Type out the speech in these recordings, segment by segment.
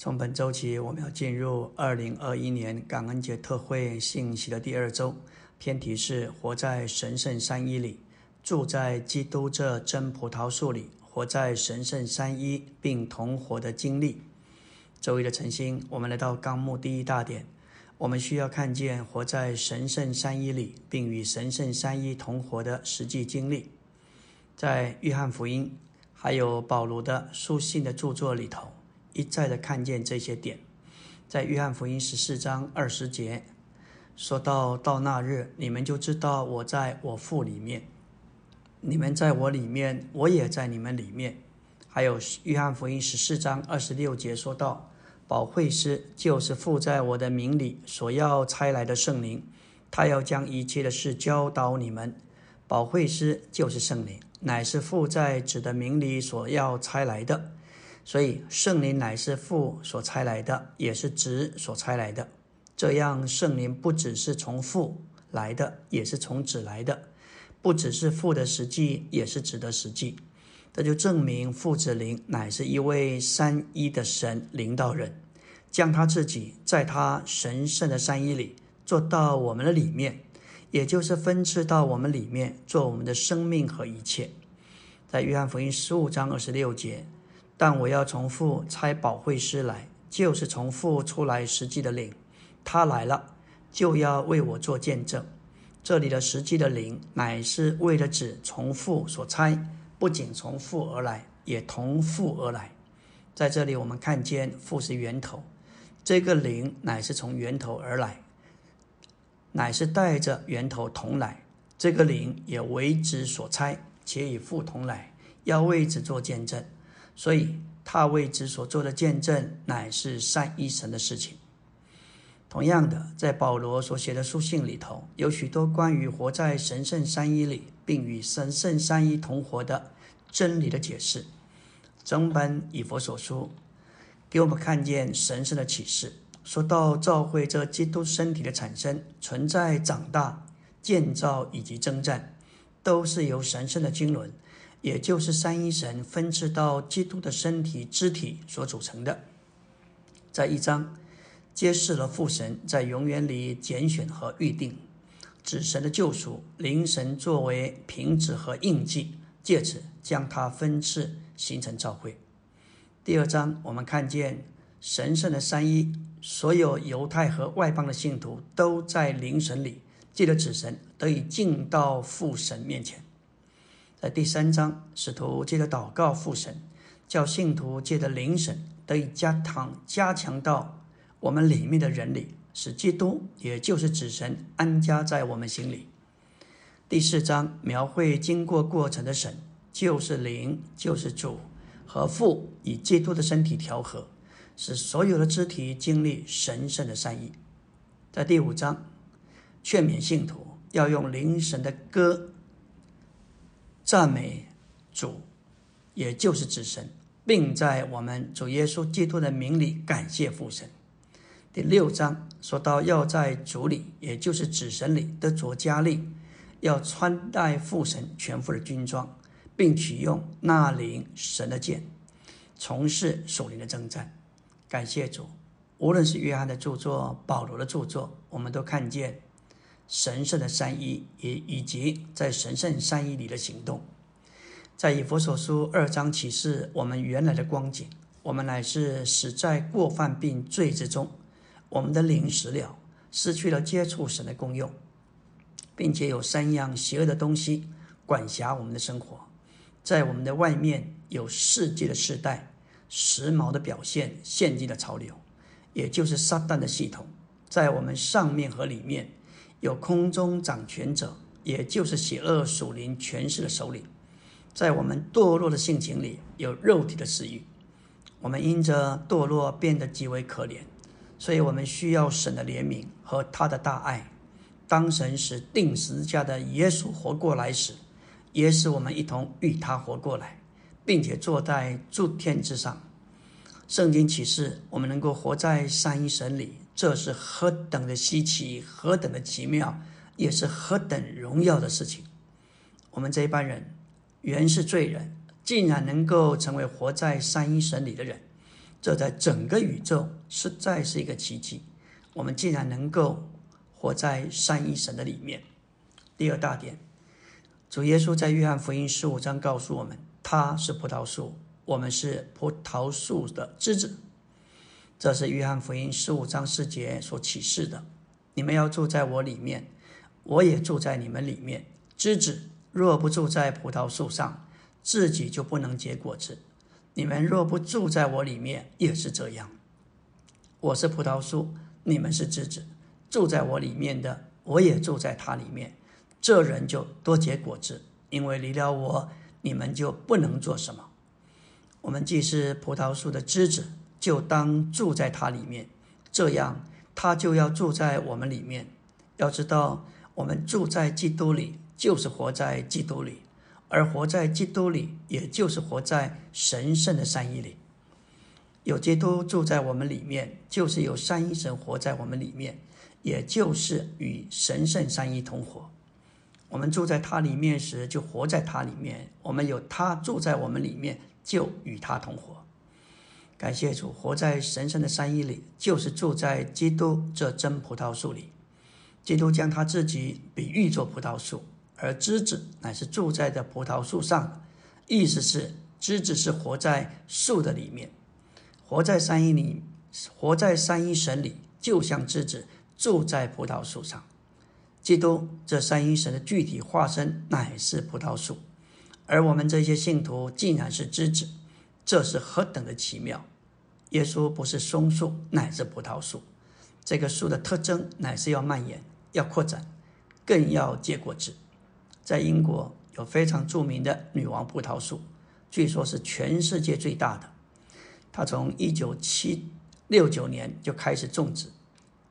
从本周起，我们要进入二零二一年感恩节特会信息的第二周，偏题是活在神圣三一里，住在基督这真葡萄树里，活在神圣三一并同活的经历。周一的晨星，我们来到纲目第一大点，我们需要看见活在神圣三一里，并与神圣三一同活的实际经历。在约翰福音，还有保罗的书信的著作里头。一再的看见这些点，在约翰福音十四章二十节说到：“到那日，你们就知道我在我父里面，你们在我里面，我也在你们里面。”还有约翰福音十四章二十六节说到：“保惠师就是父在我的名里所要差来的圣灵，他要将一切的事教导你们。保惠师就是圣灵，乃是父在子的名里所要差来的。”所以圣灵乃是父所差来的，也是子所差来的。这样圣灵不只是从父来的，也是从子来的；不只是父的实际，也是子的实际。这就证明父子灵乃是一位三一的神领导人，将他自己在他神圣的三一里做到我们的里面，也就是分赐到我们里面，做我们的生命和一切。在约翰福音十五章二十六节。但我要重复差保惠师来，就是重复出来实际的灵。他来了，就要为我做见证。这里的实际的灵，乃是为了指重复所差，不仅从父而来，也同父而来。在这里，我们看见父是源头，这个灵乃是从源头而来，乃是带着源头同来。这个灵也为子所差，且与父同来，要为子做见证。所以，他为之所做的见证，乃是善一神的事情。同样的，在保罗所写的书信里头，有许多关于活在神圣三一里，并与神圣三一同活的真理的解释。整本以佛所书，给我们看见神圣的启示。说到教会这基督身体的产生、存在、长大、建造以及征战，都是由神圣的经纶。也就是三一神分赐到基督的身体肢体所组成的，在一章揭示了父神在永远里拣选和预定子神的救赎，灵神作为凭子和印记，借此将它分赐形成教会。第二章我们看见神圣的三一，所有犹太和外邦的信徒都在灵神里，借着子神得以进到父神面前。在第三章，使徒借着祷告父神，叫信徒借着灵神得以加强加强到我们里面的人里，使基督也就是子神安家在我们心里。第四章描绘经过过程的神，就是灵，就是主和父以基督的身体调和，使所有的肢体经历神圣的善意。在第五章，劝勉信徒要用灵神的歌。赞美主，也就是子神，并在我们主耶稣基督的名里感谢父神。第六章说到要在主里，也就是子神里得着加力，要穿戴父神全副的军装，并取用那灵神的剑，从事属灵的征战。感谢主，无论是约翰的著作、保罗的著作，我们都看见。神圣的三一，以以及在神圣三一里的行动，在以佛所书二章启示我们原来的光景。我们乃是死在过犯并罪之中，我们的灵死了，失去了接触神的功用，并且有三样邪恶的东西管辖我们的生活。在我们的外面有世界的世代、时髦的表现、现今的潮流，也就是撒旦的系统。在我们上面和里面。有空中掌权者，也就是邪恶属灵权势的首领，在我们堕落的性情里有肉体的私欲，我们因着堕落变得极为可怜，所以我们需要神的怜悯和他的大爱。当神使定十字架的耶稣活过来时，也使我们一同与他活过来，并且坐在诸天之上。圣经启示我们能够活在三一神里。这是何等的稀奇，何等的奇妙，也是何等荣耀的事情。我们这一班人原是罪人，竟然能够成为活在三一神里的人，这在整个宇宙实在是一个奇迹。我们竟然能够活在三一神的里面。第二大点，主耶稣在约翰福音十五章告诉我们，他是葡萄树，我们是葡萄树的枝子。这是约翰福音十五章四节所启示的。你们要住在我里面，我也住在你们里面。枝子若不住在葡萄树上，自己就不能结果子。你们若不住在我里面，也是这样。我是葡萄树，你们是枝子。住在我里面的，我也住在他里面。这人就多结果子，因为离了我，你们就不能做什么。我们既是葡萄树的枝子。就当住在他里面，这样他就要住在我们里面。要知道，我们住在基督里，就是活在基督里；而活在基督里，也就是活在神圣的三一里。有基督住在我们里面，就是有三一神活在我们里面，也就是与神圣三一同活。我们住在他里面时，就活在他里面；我们有他住在我们里面，就与他同活。感谢主，活在神圣的山一里，就是住在基督这真葡萄树里。基督将他自己比喻作葡萄树，而枝子乃是住在的葡萄树上。意思是，枝子是活在树的里面，活在山一里，活在山一神里，就像枝子住在葡萄树上。基督这三一神的具体化身乃是葡萄树，而我们这些信徒竟然是枝子。这是何等的奇妙！耶稣不是松树，乃是葡萄树。这个树的特征乃是要蔓延、要扩展，更要结果子。在英国有非常著名的女王葡萄树，据说是全世界最大的。它从一九七六九年就开始种植，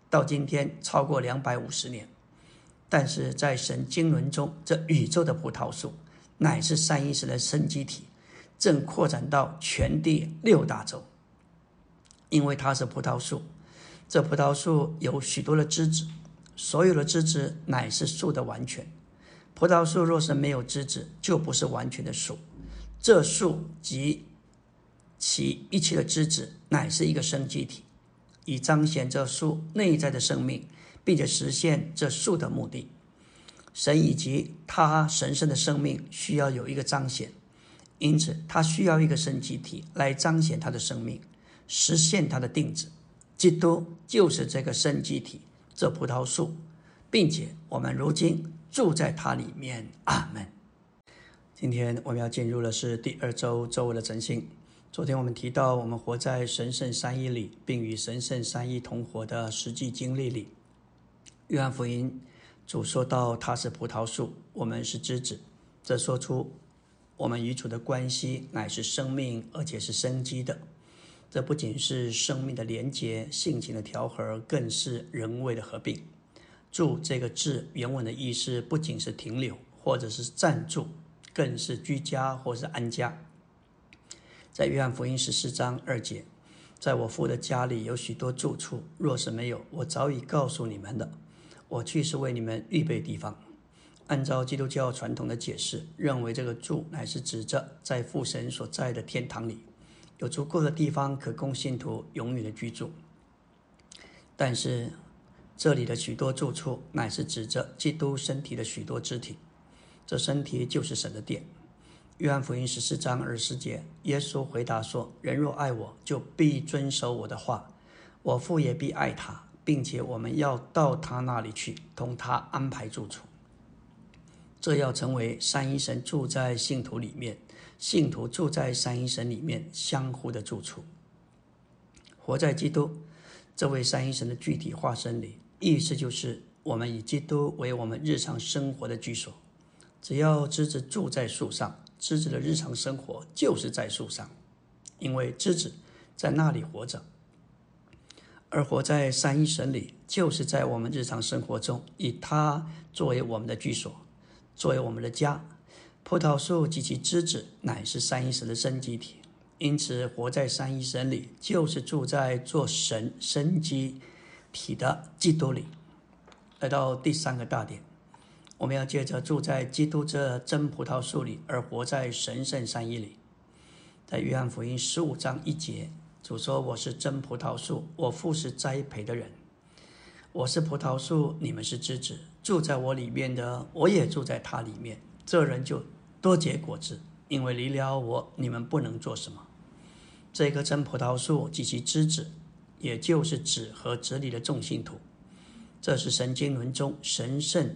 到今天超过两百五十年。但是在神经纶中，这宇宙的葡萄树乃是三一神的生机体。正扩展到全地六大洲，因为它是葡萄树，这葡萄树有许多的枝子，所有的枝子乃是树的完全。葡萄树若是没有枝子，就不是完全的树。这树及其一切的枝子，乃是一个生机体，以彰显这树内在的生命，并且实现这树的目的。神以及他神圣的生命需要有一个彰显。因此，他需要一个生机体来彰显他的生命，实现他的定旨。基督就是这个生机体，这葡萄树，并且我们如今住在它里面。阿门。今天我们要进入的是第二周周围的晨星。昨天我们提到，我们活在神圣三一里，并与神圣三一同活的实际经历里。约翰福音主说到，他是葡萄树，我们是枝子，这说出。我们与主的关系乃是生命，而且是生机的。这不仅是生命的连结、性情的调和，更是人为的合并。住这个字原文的意思，不仅是停留，或者是暂住，更是居家或是安家。在约翰福音十四章二节，在我父的家里有许多住处，若是没有，我早已告诉你们的。我去是为你们预备地方。按照基督教传统的解释，认为这个住乃是指着在父神所在的天堂里，有足够的地方可供信徒永远的居住。但是，这里的许多住处乃是指着基督身体的许多肢体，这身体就是神的殿。约翰福音十四章二十节，耶稣回答说：“人若爱我，就必遵守我的话，我父也必爱他，并且我们要到他那里去，同他安排住处。”这要成为三一神住在信徒里面，信徒住在三一神里面相互的住处，活在基督这位三一神的具体化身里。意思就是我们以基督为我们日常生活的居所。只要枝子住在树上，枝子的日常生活就是在树上，因为枝子在那里活着。而活在三一神里，就是在我们日常生活中以他作为我们的居所。作为我们的家，葡萄树及其枝子乃是三一神的生机体，因此活在三一神里，就是住在做神生机体的基督里。来到第三个大点，我们要借着住在基督这真葡萄树里，而活在神圣三一里。在约翰福音十五章一节，主说：“我是真葡萄树，我父是栽培的人。我是葡萄树，你们是枝子。住在我里面的，我也住在他里面。这人就多结果子，因为离了我，你们不能做什么。这棵真葡萄树及其枝子，也就是指和子里的众信徒。这是神经轮中神圣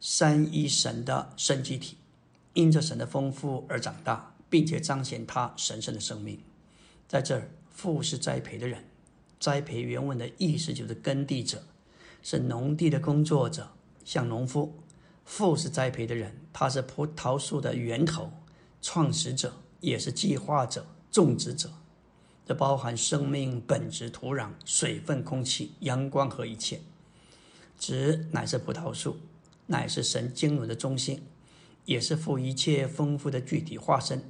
三一神的生机体，因着神的丰富而长大，并且彰显他神圣的生命。在这儿。”父是栽培的人，栽培原文的意思就是耕地者，是农地的工作者，像农夫。父是栽培的人，他是葡萄树的源头、创始者，也是计划者、种植者。这包含生命本质、土壤、水分、空气、阳光和一切。子乃是葡萄树，乃是神经轮的中心，也是父一切丰富的具体化身。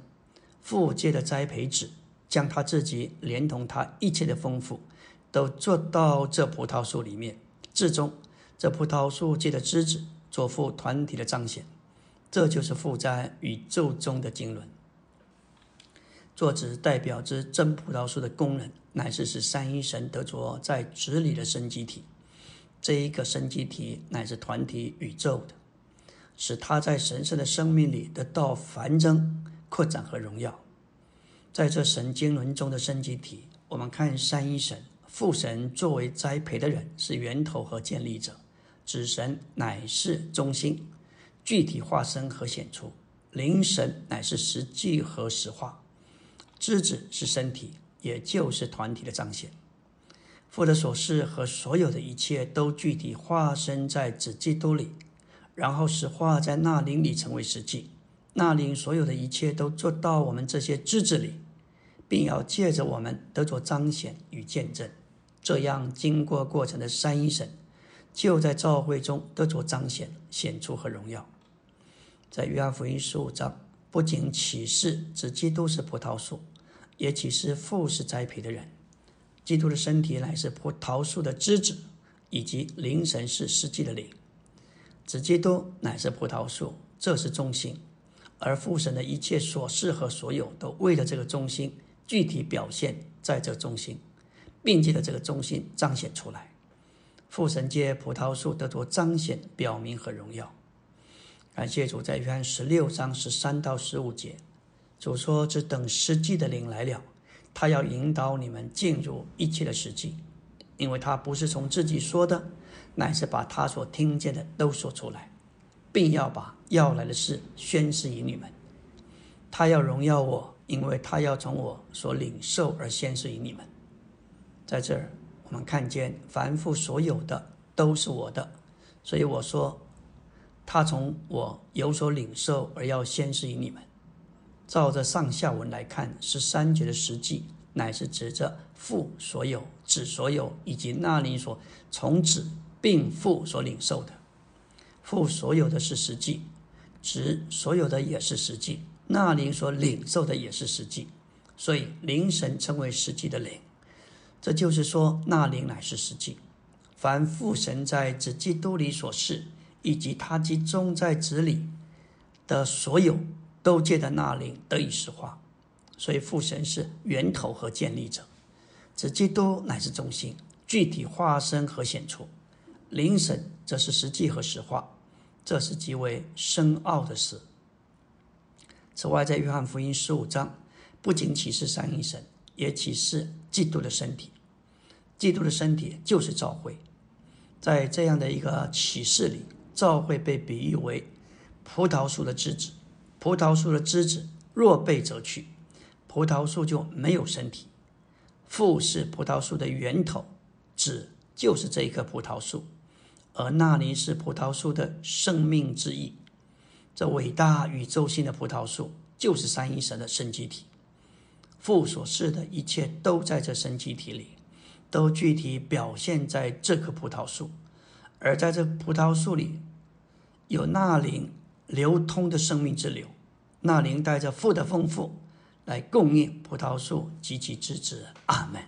父借的栽培子。将他自己连同他一切的丰富，都做到这葡萄树里面。至终，这葡萄树借的枝子做父团体的彰显。这就是父在宇宙中的经纶。作者代表之真葡萄树的功能，乃是使三一神得着在子里的生机体。这一个生机体乃是团体宇宙的，使他在神圣的生命里得到繁增、扩展和荣耀。在这神经轮中的生机体，我们看三一神父神作为栽培的人，是源头和建立者；子神乃是中心，具体化身和显出；灵神乃是实际和实化；知子是身体，也就是团体的彰显。父的所事和所有的一切都具体化身在子基督里，然后使化在那灵里成为实际。那灵所有的一切都做到我们这些知子里，并要借着我们得着彰显与见证，这样经过过程的三一神，就在召会中得着彰显、显出和荣耀。在约翰福音十五章，不仅启示指基督是葡萄树，也启示父是栽培的人。基督的身体乃是葡萄树的枝子，以及灵神是实际的灵。指基督乃是葡萄树，这是中心。而父神的一切所事和所有，都为了这个中心具体表现在这中心，并借着这个中心彰显出来。父神借葡萄树得着彰显、表明和荣耀。感谢主，在约翰十六章十三到十五节，主说：“只等实际的灵来了，他要引导你们进入一切的实际，因为他不是从自己说的，乃是把他所听见的都说出来。”并要把要来的事宣示于你们。他要荣耀我，因为他要从我所领受而宣示于你们。在这儿，我们看见凡父所有的都是我的，所以我说，他从我有所领受而要先施于你们。照着上下文来看，十三节的实际乃是指着父所有、子所有以及那里所从子并父所领受的。父所有的是实际，子所有的也是实际，那灵所领受的也是实际，所以灵神称为实际的灵。这就是说，那灵乃是实际。凡父神在子基督里所示，以及他集中在子里的所有，都借的那灵得以实化。所以父神是源头和建立者，子基督乃是中心，具体化身和显出。灵神则是实际和实化，这是极为深奥的事。此外，在约翰福音十五章，不仅启示三一神，也启示基督的身体。基督的身体就是教会。在这样的一个启示里，教会被比喻为葡萄树的枝子。葡萄树的枝子若被折去，葡萄树就没有身体。父是葡萄树的源头，子就是这一棵葡萄树。而那里是葡萄树的生命之意，这伟大宇宙性的葡萄树就是三一神的生机体。父所示的一切都在这生机体里，都具体表现在这棵葡萄树。而在这葡萄树里，有那灵流通的生命之流，那灵带着父的丰富来供应葡萄树及其枝子。阿门。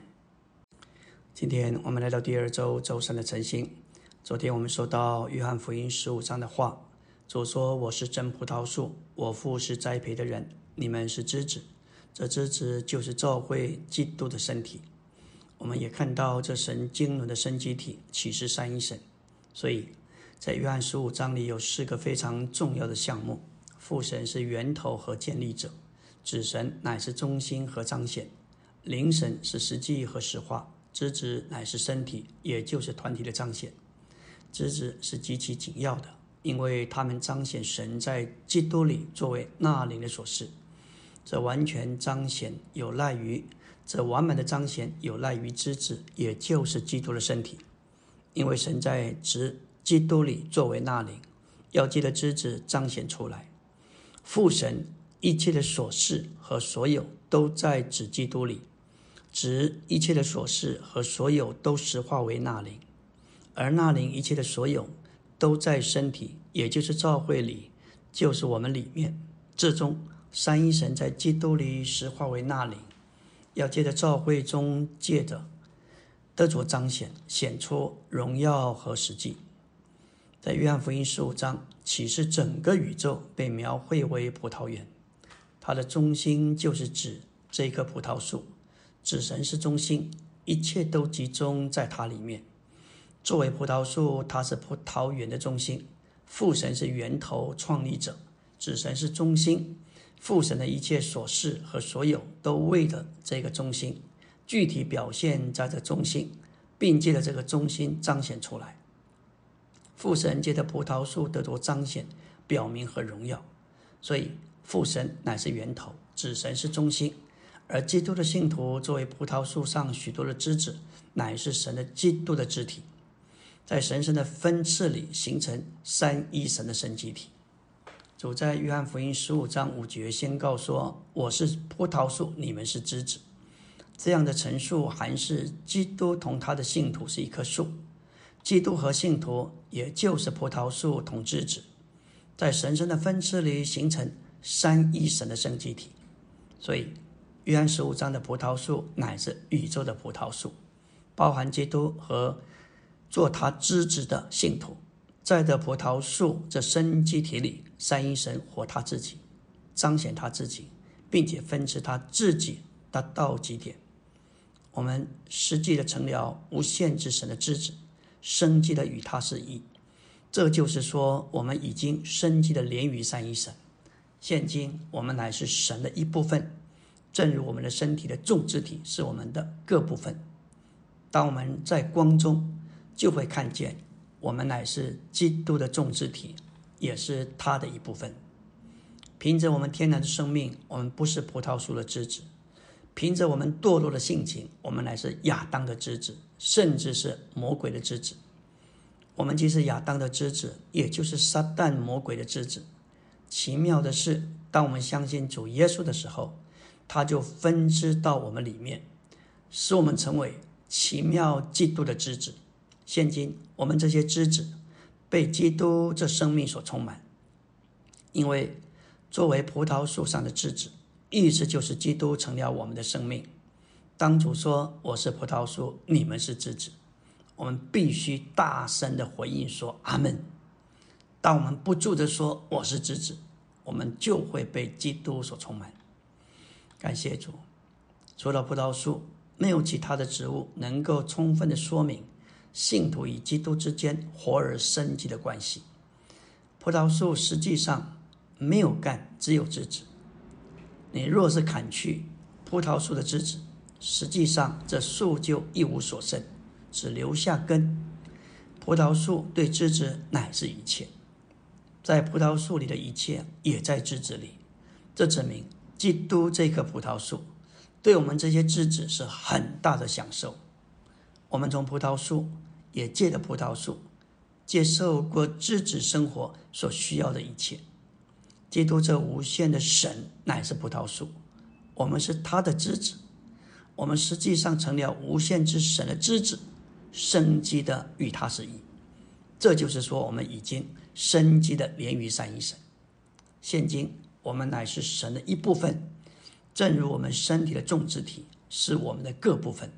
今天我们来到第二周周三的晨星。昨天我们说到约翰福音十五章的话，主说：“我是真葡萄树，我父是栽培的人，你们是枝子。这枝子就是教会基督的身体。我们也看到这神经纶的生机体启示三一神，所以在约翰十五章里有四个非常重要的项目：父神是源头和建立者，子神乃是中心和彰显，灵神是实际和实化，枝子乃是身体，也就是团体的彰显。枝子是极其紧要的，因为他们彰显神在基督里作为那灵的所示。这完全彰显有赖于。这完满的彰显有赖于之子，也就是基督的身体，因为神在指基督里作为那灵，要记得之子彰显出来。父神一切的所事和所有都在指基督里，指一切的所事和所有都实化为那灵，而那灵一切的所有都在身体，也就是教会里，就是我们里面。这中三一神在基督里实化为那灵。要借着教会中借着得着彰显，显出荣耀和实际。在约翰福音十五章，启示整个宇宙被描绘为葡萄园，它的中心就是指这棵葡萄树，指神是中心，一切都集中在它里面。作为葡萄树，它是葡萄园的中心；父神是源头创立者，指神是中心。父神的一切所事和所有，都为了这个中心，具体表现在这中心，并借着这个中心彰显出来。父神借着葡萄树得着彰显、表明和荣耀，所以父神乃是源头，子神是中心，而基督的信徒作为葡萄树上许多的枝子，乃是神的基督的肢体，在神圣的分次里形成三一神的神集体。主在约翰福音十五章五节宣告说：“我是葡萄树，你们是枝子。”这样的陈述还是基督同他的信徒是一棵树，基督和信徒也就是葡萄树同枝子，在神圣的分支里形成三一神的生机体。所以，约翰十五章的葡萄树乃是宇宙的葡萄树，包含基督和做他枝子的信徒。在这葡萄树这生机体里，三一神活他自己，彰显他自己，并且分赐他自己达到极点。我们实际的成了无限之神的之子，生机的与他是一。这就是说，我们已经生机的连于三一神。现今我们乃是神的一部分，正如我们的身体的众肢体是我们的各部分。当我们在光中，就会看见。我们乃是基督的众肢体，也是他的一部分。凭着我们天然的生命，我们不是葡萄树的枝子；凭着我们堕落的性情，我们乃是亚当的枝子，甚至是魔鬼的枝子。我们既是亚当的枝子，也就是撒旦魔鬼的枝子。奇妙的是，当我们相信主耶稣的时候，他就分支到我们里面，使我们成为奇妙基督的枝子。现今我们这些枝子被基督这生命所充满，因为作为葡萄树上的枝子，意思就是基督成了我们的生命。当主说我是葡萄树，你们是枝子，我们必须大声的回应说阿门。当我们不住的说我是枝子，我们就会被基督所充满。感谢主，除了葡萄树，没有其他的植物能够充分的说明。信徒与基督之间活而生机的关系。葡萄树实际上没有干，只有枝子。你若是砍去葡萄树的枝子，实际上这树就一无所剩，只留下根。葡萄树对枝子乃是一切，在葡萄树里的一切也在枝子里。这证明基督这棵葡萄树对我们这些枝子是很大的享受。我们从葡萄树。也借着葡萄树，接受过自子生活所需要的一切。基督这无限的神乃是葡萄树，我们是他的枝子，我们实际上成了无限之神的枝子，生机的与他是一。这就是说，我们已经生机的连于三一神。现今我们乃是神的一部分，正如我们身体的众肢体是我们的各部分。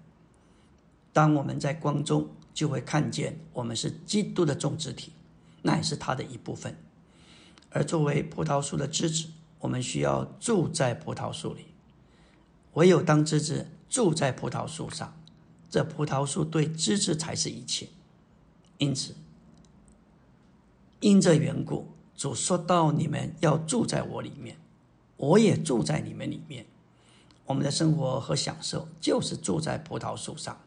当我们在光中。就会看见我们是基督的种植体，那也是他的一部分。而作为葡萄树的枝子，我们需要住在葡萄树里。唯有当枝子住在葡萄树上，这葡萄树对枝子才是一切。因此，因这缘故，主说到：你们要住在我里面，我也住在你们里面。我们的生活和享受就是住在葡萄树上，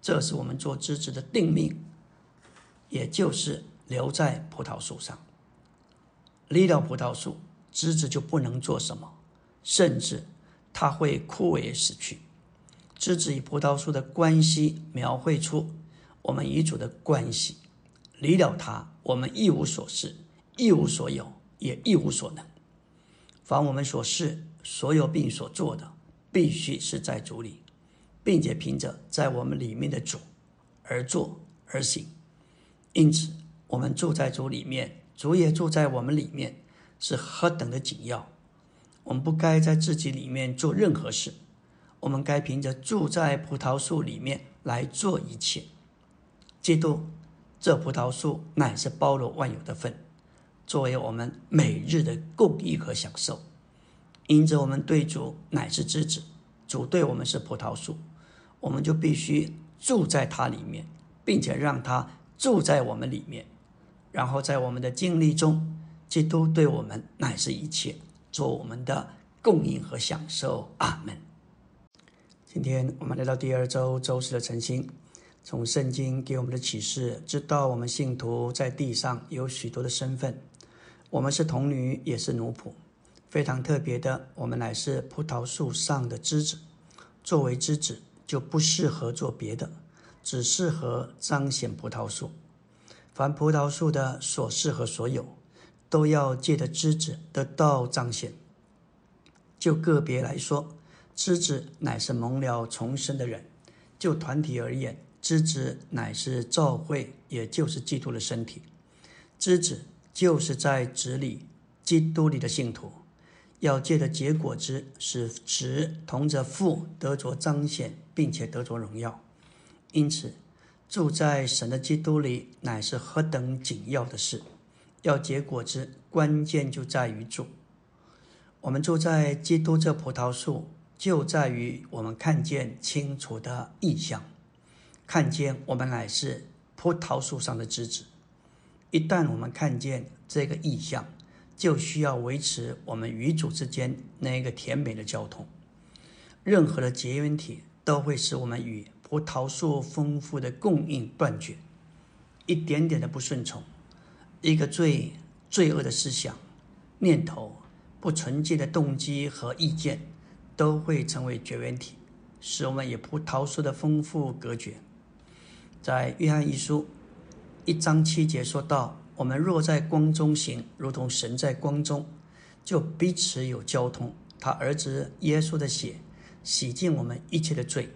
这是我们做枝子的定命，也就是留在葡萄树上。离了葡萄树，枝子就不能做什么，甚至它会枯萎死去。枝子与葡萄树的关系描绘出我们与主的关系。离了它，我们一无所事，一无所有，也一无所能。凡我们所事、所有并所做的。必须是在主里，并且凭着在我们里面的主而做而行。因此，我们住在主里面，主也住在我们里面，是何等的紧要！我们不该在自己里面做任何事，我们该凭着住在葡萄树里面来做一切。基督，这葡萄树乃是包罗万有的份，作为我们每日的供应和享受。因着我们对主乃是枝子，主对我们是葡萄树，我们就必须住在它里面，并且让它住在我们里面。然后在我们的经历中，基督对我们乃是一切，做我们的供应和享受。阿门。今天我们来到第二周周四的晨星，从圣经给我们的启示，知道我们信徒在地上有许多的身份，我们是童女，也是奴仆。非常特别的，我们乃是葡萄树上的枝子。作为枝子，就不适合做别的，只适合彰显葡萄树。凡葡萄树的所适合所有，都要借着枝子得到彰显。就个别来说，枝子乃是蒙了重生的人；就团体而言，枝子乃是教会，也就是基督的身体。枝子就是在子里、基督里的信徒。要借的结果之，使子同着父得着彰显，并且得着荣耀。因此，住在神的基督里，乃是何等紧要的事。要结果之，关键就在于住。我们住在基督这葡萄树，就在于我们看见清楚的意象，看见我们乃是葡萄树上的枝子。一旦我们看见这个意象，就需要维持我们与主之间那一个甜美的交通。任何的结缘体都会使我们与葡萄树丰富的供应断绝。一点点的不顺从，一个最罪恶的思想、念头、不纯洁的动机和意见，都会成为绝缘体，使我们与葡萄树的丰富隔绝。在约翰一书一章七节说到。我们若在光中行，如同神在光中，就彼此有交通。他儿子耶稣的血洗净我们一切的罪。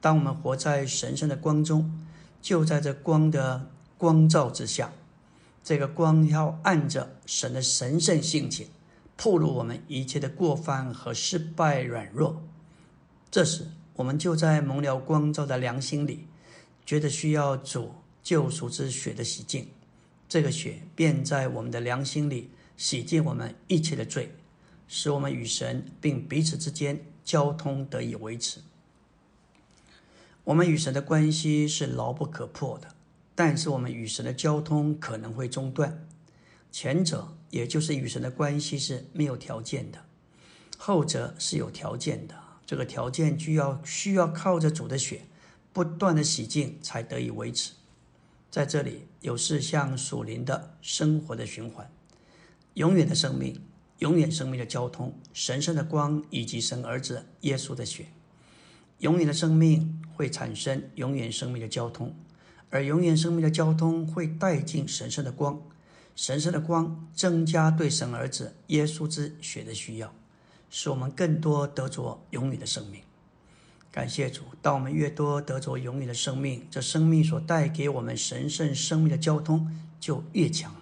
当我们活在神圣的光中，就在这光的光照之下。这个光要按着神的神圣性情，暴露我们一切的过犯和失败软弱。这时，我们就在蒙了光照的良心里，觉得需要主救赎之血的洗净。这个血便在我们的良心里洗净我们一切的罪，使我们与神并彼此之间交通得以维持。我们与神的关系是牢不可破的，但是我们与神的交通可能会中断。前者也就是与神的关系是没有条件的，后者是有条件的。这个条件需要需要靠着主的血不断的洗净才得以维持。在这里有四项属灵的生活的循环：永远的生命、永远生命的交通、神圣的光以及神儿子耶稣的血。永远的生命会产生永远生命的交通，而永远生命的交通会带进神圣的光，神圣的光增加对神儿子耶稣之血的需要，使我们更多得着永远的生命。感谢主，当我们越多得着永远的生命，这生命所带给我们神圣生命的交通就越强。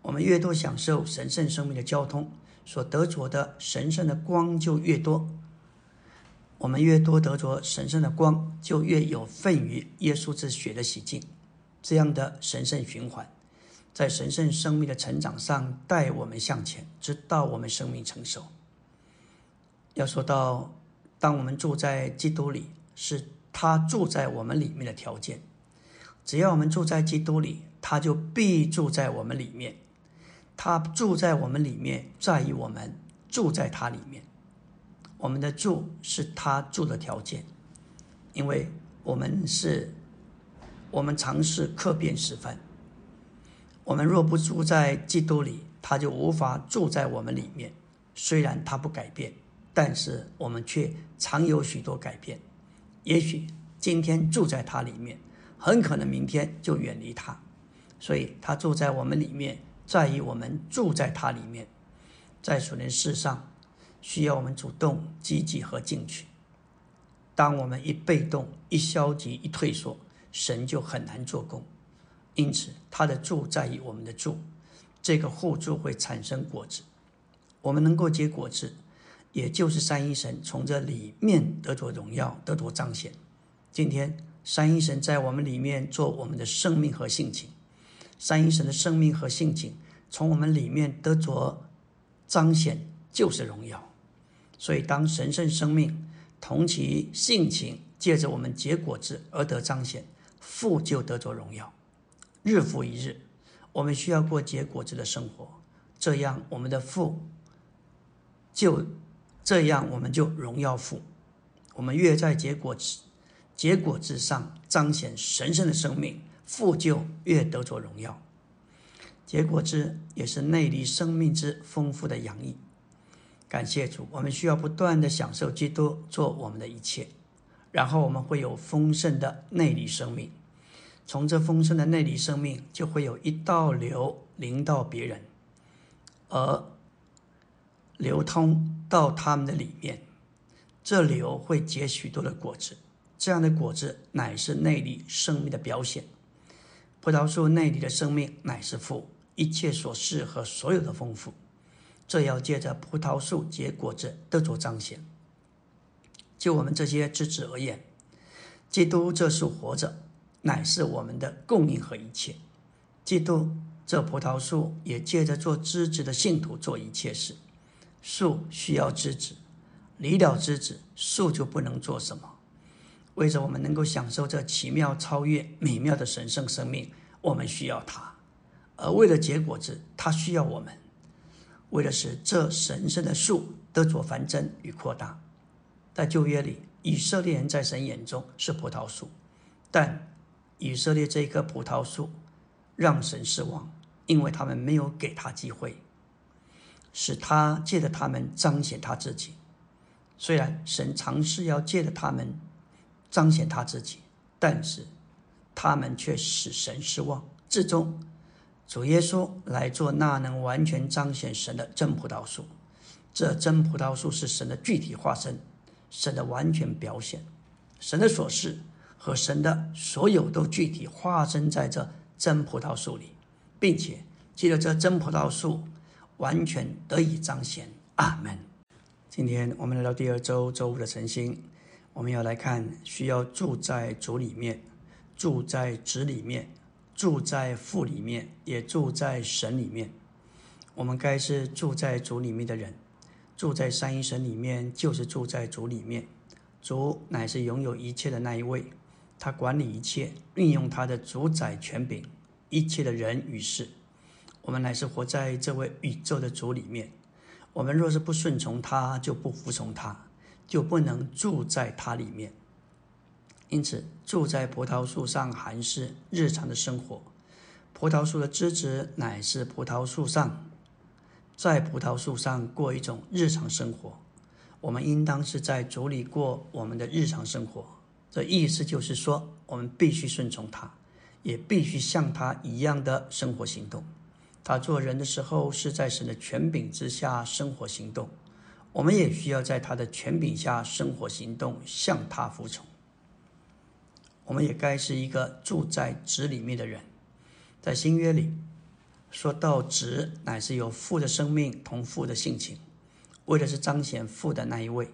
我们越多享受神圣生命的交通，所得着的神圣的光就越多。我们越多得着神圣的光，就越有份于耶稣之血的洗净。这样的神圣循环，在神圣生命的成长上带我们向前，直到我们生命成熟。要说到。当我们住在基督里，是他住在我们里面的条件。只要我们住在基督里，他就必住在我们里面。他住在我们里面，在于我们住在他里面。我们的住是他住的条件，因为我们是，我们尝试客变时分。我们若不住在基督里，他就无法住在我们里面。虽然他不改变，但是我们却常有许多改变。也许今天住在他里面，很可能明天就远离他。所以，他住在我们里面，在于我们住在他里面。在属灵世上，需要我们主动、积极和进取。当我们一被动、一消极、一退缩，神就很难做工。因此，他的住在于我们的住，这个互助会产生果子。我们能够结果子，也就是三一神从这里面得着荣耀，得着彰显。今天，三一神在我们里面做我们的生命和性情，三一神的生命和性情从我们里面得着彰显，就是荣耀。所以，当神圣生命同其性情借着我们结果子而得彰显，父就得着荣耀。日复一日，我们需要过结果子的生活，这样我们的父就这样我们就荣耀父。我们越在结果之结果之上彰显神圣的生命，父就越得着荣耀。结果之也是内里生命之丰富的洋溢。感谢主，我们需要不断的享受基督做我们的一切，然后我们会有丰盛的内里生命。从这丰盛的内里生命，就会有一道流淋到别人，而流通到他们的里面。这流会结许多的果子，这样的果子乃是内里生命的表现。葡萄树内里的生命乃是富，一切所适和所有的丰富，这要借着葡萄树结果子得着彰显。就我们这些枝子而言，基督这树活着。乃是我们的供应和一切。基督这葡萄树也借着做枝子的信徒做一切事。树需要枝子，离了枝子，树就不能做什么。为着我们能够享受这奇妙、超越、美妙的神圣生命，我们需要它；而为了结果子，它需要我们。为的是这神圣的树得着繁增与扩大。在旧约里，以色列人在神眼中是葡萄树，但以色列这一棵葡萄树让神失望，因为他们没有给他机会，使他借着他们彰显他自己。虽然神尝试要借着他们彰显他自己，但是他们却使神失望。至终，主耶稣来做那能完全彰显神的真葡萄树。这真葡萄树是神的具体化身，神的完全表现，神的所示。和神的所有都具体化身在这真葡萄树里，并且借着这真葡萄树完全得以彰显。阿门。今天我们来到第二周周五的晨星，我们要来看需要住在主里面，住在子里面，住在父里面，也住在神里面。我们该是住在主里面的人，住在三一神里面，就是住在主里面。主乃是拥有一切的那一位。他管理一切，运用他的主宰权柄，一切的人与事。我们乃是活在这位宇宙的主里面。我们若是不顺从他，就不服从他，就不能住在他里面。因此，住在葡萄树上还是日常的生活。葡萄树的枝子乃是葡萄树上，在葡萄树上过一种日常生活。我们应当是在主里过我们的日常生活。这意思就是说，我们必须顺从他，也必须像他一样的生活行动。他做人的时候是在神的权柄之下生活行动，我们也需要在他的权柄下生活行动，向他服从。我们也该是一个住在子里面的人。在新约里说到，子乃是有父的生命同父的性情，为的是彰显父的那一位。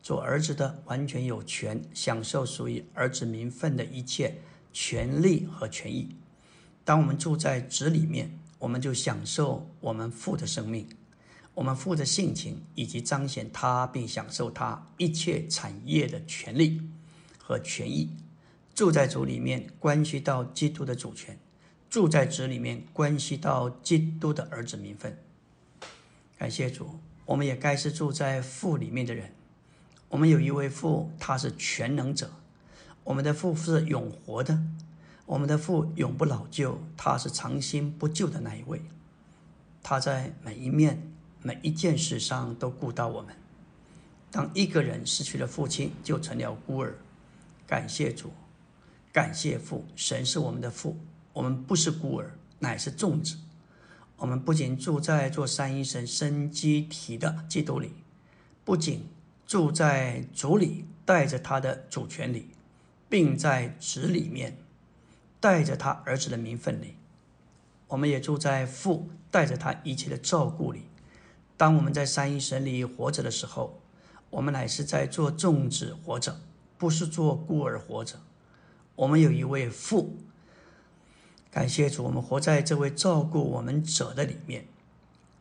做儿子的完全有权享受属于儿子名分的一切权利和权益。当我们住在子里面，我们就享受我们父的生命。我们父的性情，以及彰显他并享受他一切产业的权利和权益。住在主里面，关系到基督的主权；住在子里面，关系到基督的儿子名分。感谢主，我们也该是住在父里面的人。我们有一位父，他是全能者。我们的父是永活的，我们的父永不老旧，他是长新不旧的那一位。他在每一面、每一件事上都顾到我们。当一个人失去了父亲，就成了孤儿。感谢主。感谢父，神是我们的父，我们不是孤儿，乃是众子。我们不仅住在做三一神生机体的基督里，不仅住在主里，带着他的主权里，并在子里面带着他儿子的名分里，我们也住在父带着他一切的照顾里。当我们在三一神里活着的时候，我们乃是在做众子活着，不是做孤儿活着。我们有一位父，感谢主，我们活在这位照顾我们者的里面。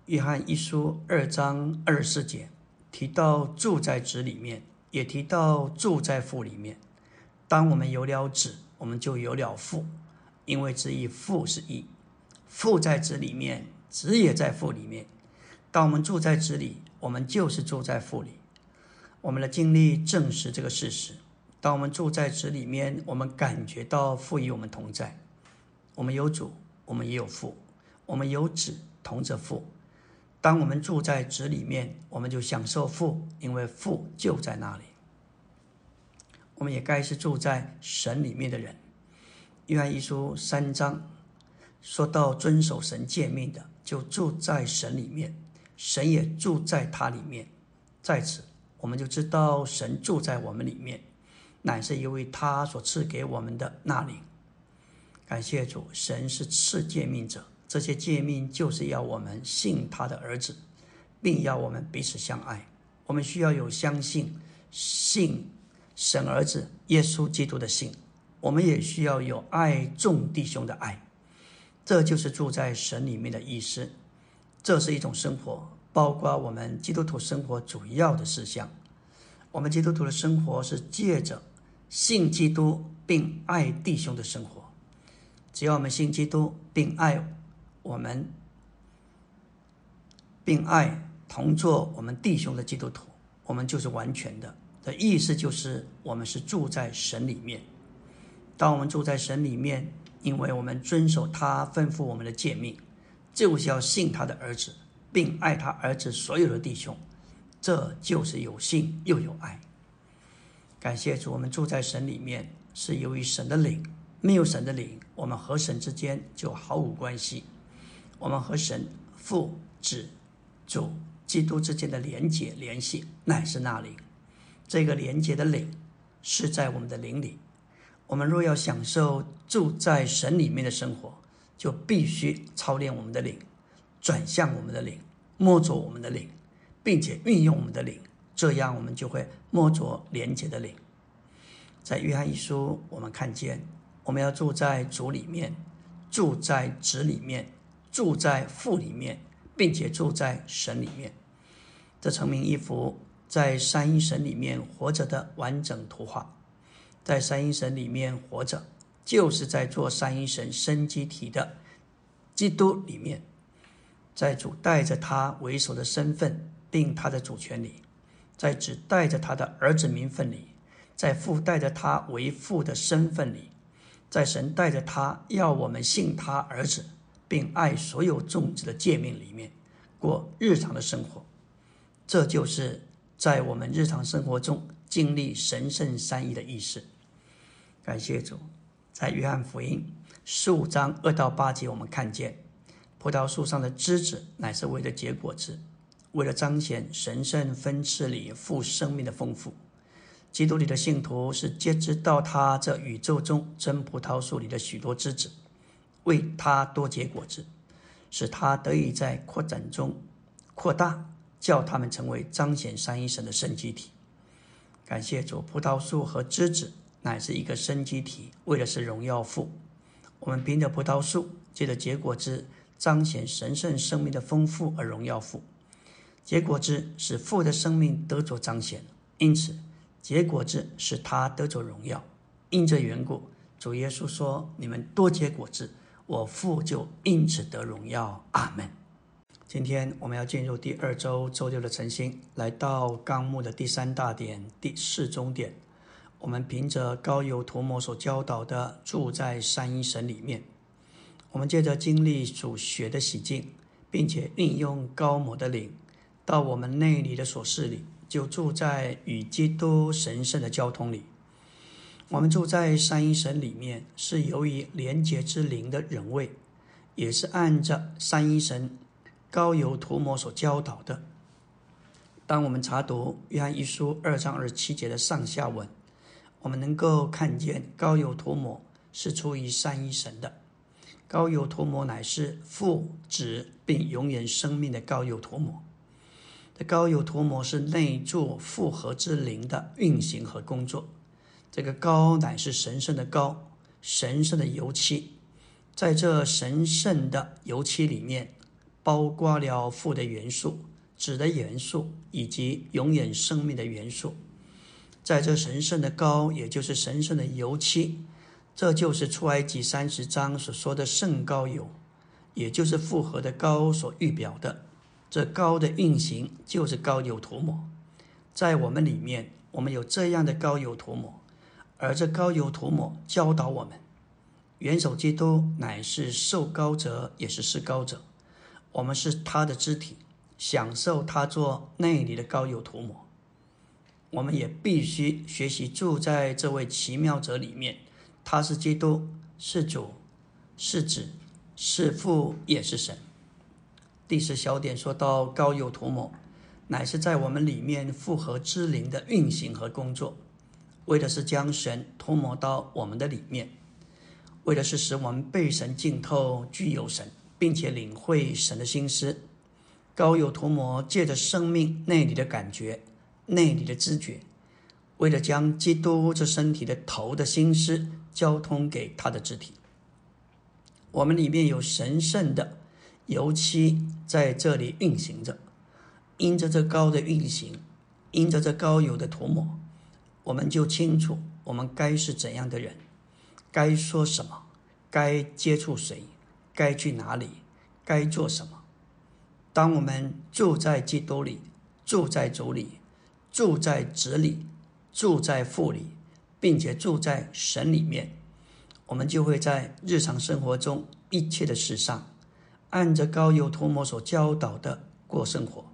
约翰一书二章二十四节提到住在子里面，也提到住在父里面。当我们有了子，我们就有了父，因为子与父是一，父在子里面，子也在父里面。当我们住在子里，我们就是住在父里。我们的经历证实这个事实。当我们住在子里面，我们感觉到父与我们同在。我们有主，我们也有父；我们有子，同着父。当我们住在子里面，我们就享受父，因为父就在那里。我们也该是住在神里面的人。约翰一书三章说到，遵守神诫命的，就住在神里面，神也住在他里面。在此，我们就知道神住在我们里面。乃是因为他所赐给我们的那灵。感谢主，神是赐诫命者，这些诫命就是要我们信他的儿子，并要我们彼此相爱。我们需要有相信信神儿子耶稣基督的信，我们也需要有爱众弟兄的爱。这就是住在神里面的意思。这是一种生活，包括我们基督徒生活主要的事项。我们基督徒的生活是借着。信基督并爱弟兄的生活，只要我们信基督并爱我们，并爱同做我们弟兄的基督徒，我们就是完全的。的意思就是，我们是住在神里面。当我们住在神里面，因为我们遵守他吩咐我们的诫命，就是要信他的儿子，并爱他儿子所有的弟兄，这就是有信又有爱。感谢主，我们住在神里面，是由于神的灵。没有神的灵，我们和神之间就毫无关系。我们和神父、子、主、基督之间的连结联系，乃是那灵。这个连结的灵是在我们的灵里。我们若要享受住在神里面的生活，就必须操练我们的灵，转向我们的灵，摸着我们的灵，并且运用我们的灵。这样，我们就会摸着连接的灵。在约翰一书，我们看见，我们要住在主里面，住在子里面，住在父里面，并且住在神里面。这成名一幅在三一神里面活着的完整图画。在三一神里面活着，就是在做三一神生机体的基督里面，在主带着他为首的身份，并他的主权里。在只带着他的儿子名分里，在父带着他为父的身份里，在神带着他要我们信他儿子，并爱所有种子的诫命里面过日常的生活，这就是在我们日常生活中经历神圣三义的意识。感谢主，在约翰福音十五章二到八节，我们看见葡萄树上的枝子乃是为了结果子。为了彰显神圣分赐里富生命的丰富，基督里的信徒是皆知道他这宇宙中真葡萄树里的许多枝子，为他多结果子，使他得以在扩展中扩大，叫他们成为彰显三一神的生机体。感谢主，葡萄树和枝子乃是一个生机体，为的是荣耀父。我们凭着葡萄树，借着结果子，彰显神圣生命的丰富而荣耀父。结果子使父的生命得着彰显，因此结果子使他得着荣耀。因这缘故，主耶稣说：“你们多结果子，我父就因此得荣耀。”阿门。今天我们要进入第二周周六的晨星，来到纲目的第三大点、第四中点。我们凭着高油涂抹所教导的，住在三一神里面。我们借着经历主血的洗净，并且运用高抹的灵。到我们内里的所事里，就住在与基督神圣的交通里。我们住在三一神里面，是由于廉洁之灵的人位，也是按着三一神高油涂抹所教导的。当我们查读约翰一书二章二十七节的上下文，我们能够看见高油涂抹是出于三一神的。高油涂抹乃是父子并永远生命的高油涂抹。这高油涂抹是内住复合之灵的运行和工作。这个高乃是神圣的高，神圣的油漆，在这神圣的油漆里面，包括了父的元素、子的元素以及永远生命的元素。在这神圣的高，也就是神圣的油漆，这就是出埃及三十章所说的圣高油，也就是复合的高所预表的。这高的运行就是高油涂抹，在我们里面，我们有这样的高油涂抹，而这高油涂抹教导我们，元首基督乃是受高者，也是施高者，我们是他的肢体，享受他做内里的膏油涂抹，我们也必须学习住在这位奇妙者里面，他是基督，是主，是子，是父，也是神。第十小点说到膏油涂抹，乃是在我们里面复合之灵的运行和工作，为的是将神涂抹到我们的里面，为的是使我们被神浸透，具有神，并且领会神的心思。高油涂抹借着生命内里的感觉、内里的知觉，为了将基督这身体的头的心思交通给他的肢体。我们里面有神圣的。油漆在这里运行着，因着这高的运行，因着这高油的涂抹，我们就清楚我们该是怎样的人，该说什么，该接触谁，该去哪里，该做什么。当我们住在基督里，住在主里，住在子里，住在父里，并且住在神里面，我们就会在日常生活中一切的事上。按着高油托摩所教导的过生活，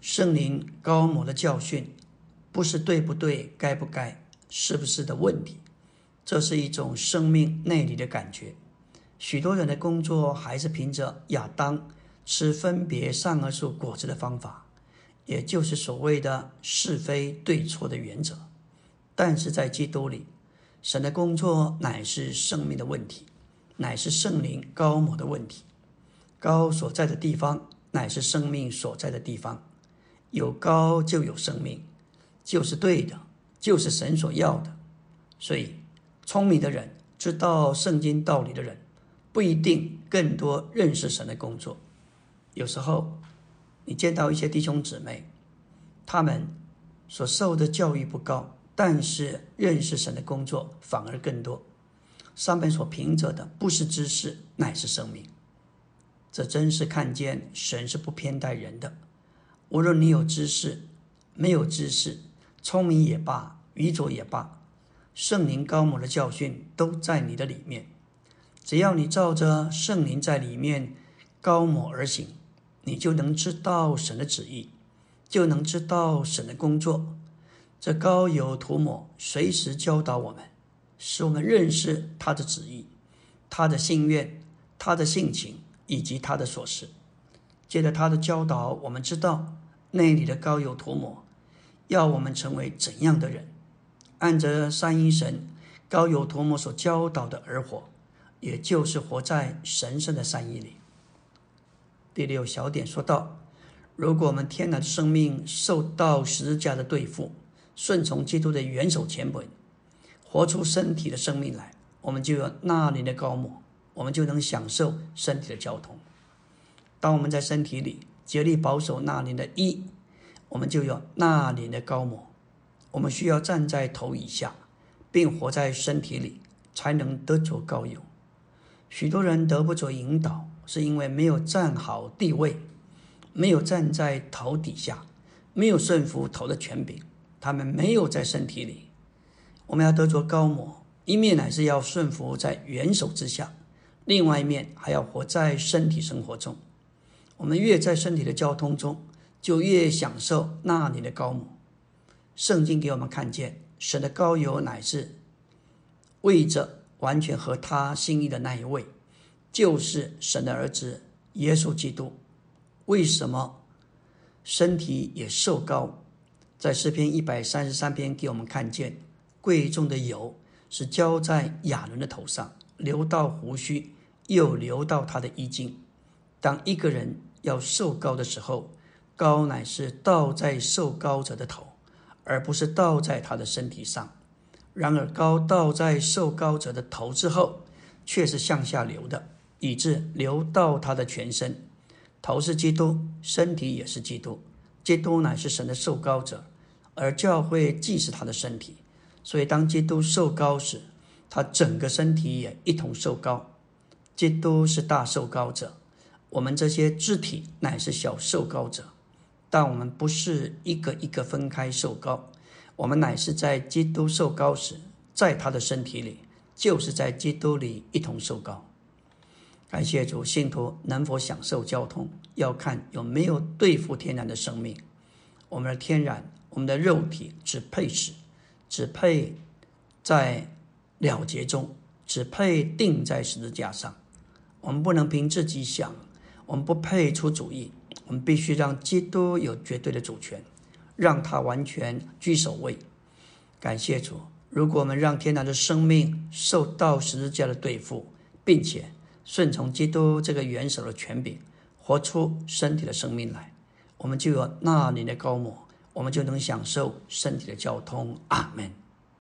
圣灵高摩的教训，不是对不对、该不该、是不是的问题，这是一种生命内里的感觉。许多人的工作还是凭着亚当吃分别善恶树果子的方法，也就是所谓的是非对错的原则。但是在基督里，神的工作乃是生命的问题，乃是圣灵高摩的问题。高所在的地方，乃是生命所在的地方。有高就有生命，就是对的，就是神所要的。所以，聪明的人知道圣经道理的人，不一定更多认识神的工作。有时候，你见到一些弟兄姊妹，他们所受的教育不高，但是认识神的工作反而更多。上面所凭着的不是知识，乃是生命。这真是看见神是不偏待人的。无论你有知识，没有知识，聪明也罢，愚拙也罢，圣灵高摩的教训都在你的里面。只要你照着圣灵在里面高摩而行，你就能知道神的旨意，就能知道神的工作。这高有涂抹，随时教导我们，使我们认识他的旨意、他的心愿、他的性情。以及他的所事，借着他的教导，我们知道内里的高油涂抹，要我们成为怎样的人？按着三一神高油涂抹所教导的而活，也就是活在神圣的善意里。第六小点说到，如果我们天然的生命受到十字架的对付，顺从基督的元首前本，活出身体的生命来，我们就有那灵的高抹。我们就能享受身体的交通。当我们在身体里，竭力保守那灵的衣，我们就有那灵的高模。我们需要站在头以下，并活在身体里，才能得着高油。许多人得不着引导，是因为没有站好地位，没有站在头底下，没有顺服头的权柄。他们没有在身体里。我们要得着高模，一面乃是要顺服在元首之下，另外一面还要活在身体生活中。我们越在身体的交通中，就越享受那里的高模。圣经给我们看见，神的高油乃是为着完全合他心意的那一位，就是神的儿子耶稣基督。为什么身体也瘦高？在诗篇一百三十三篇给我们看见，贵重的油是浇在亚伦的头上，流到胡须，又流到他的衣襟。当一个人要瘦高的时候，高乃是倒在瘦高者的头。而不是倒在他的身体上。然而，高倒在受高者的头之后，却是向下流的，以致流到他的全身。头是基督，身体也是基督。基督乃是神的受高者，而教会既是他的身体。所以，当基督受高时，他整个身体也一同受高。基督是大受高者，我们这些肢体乃是小受高者。但我们不是一个一个分开受高，我们乃是在基督受高时，在他的身体里，就是在基督里一同受高。感谢主，信徒能否享受交通，要看有没有对付天然的生命。我们的天然，我们的肉体只配死，只配在了结中，只配钉在十字架上。我们不能凭自己想，我们不配出主意。我们必须让基督有绝对的主权，让他完全居首位。感谢主！如果我们让天然的生命受到十字架的对付，并且顺从基督这个元首的权柄，活出身体的生命来，我们就有那里的高摩，我们就能享受身体的交通。阿门。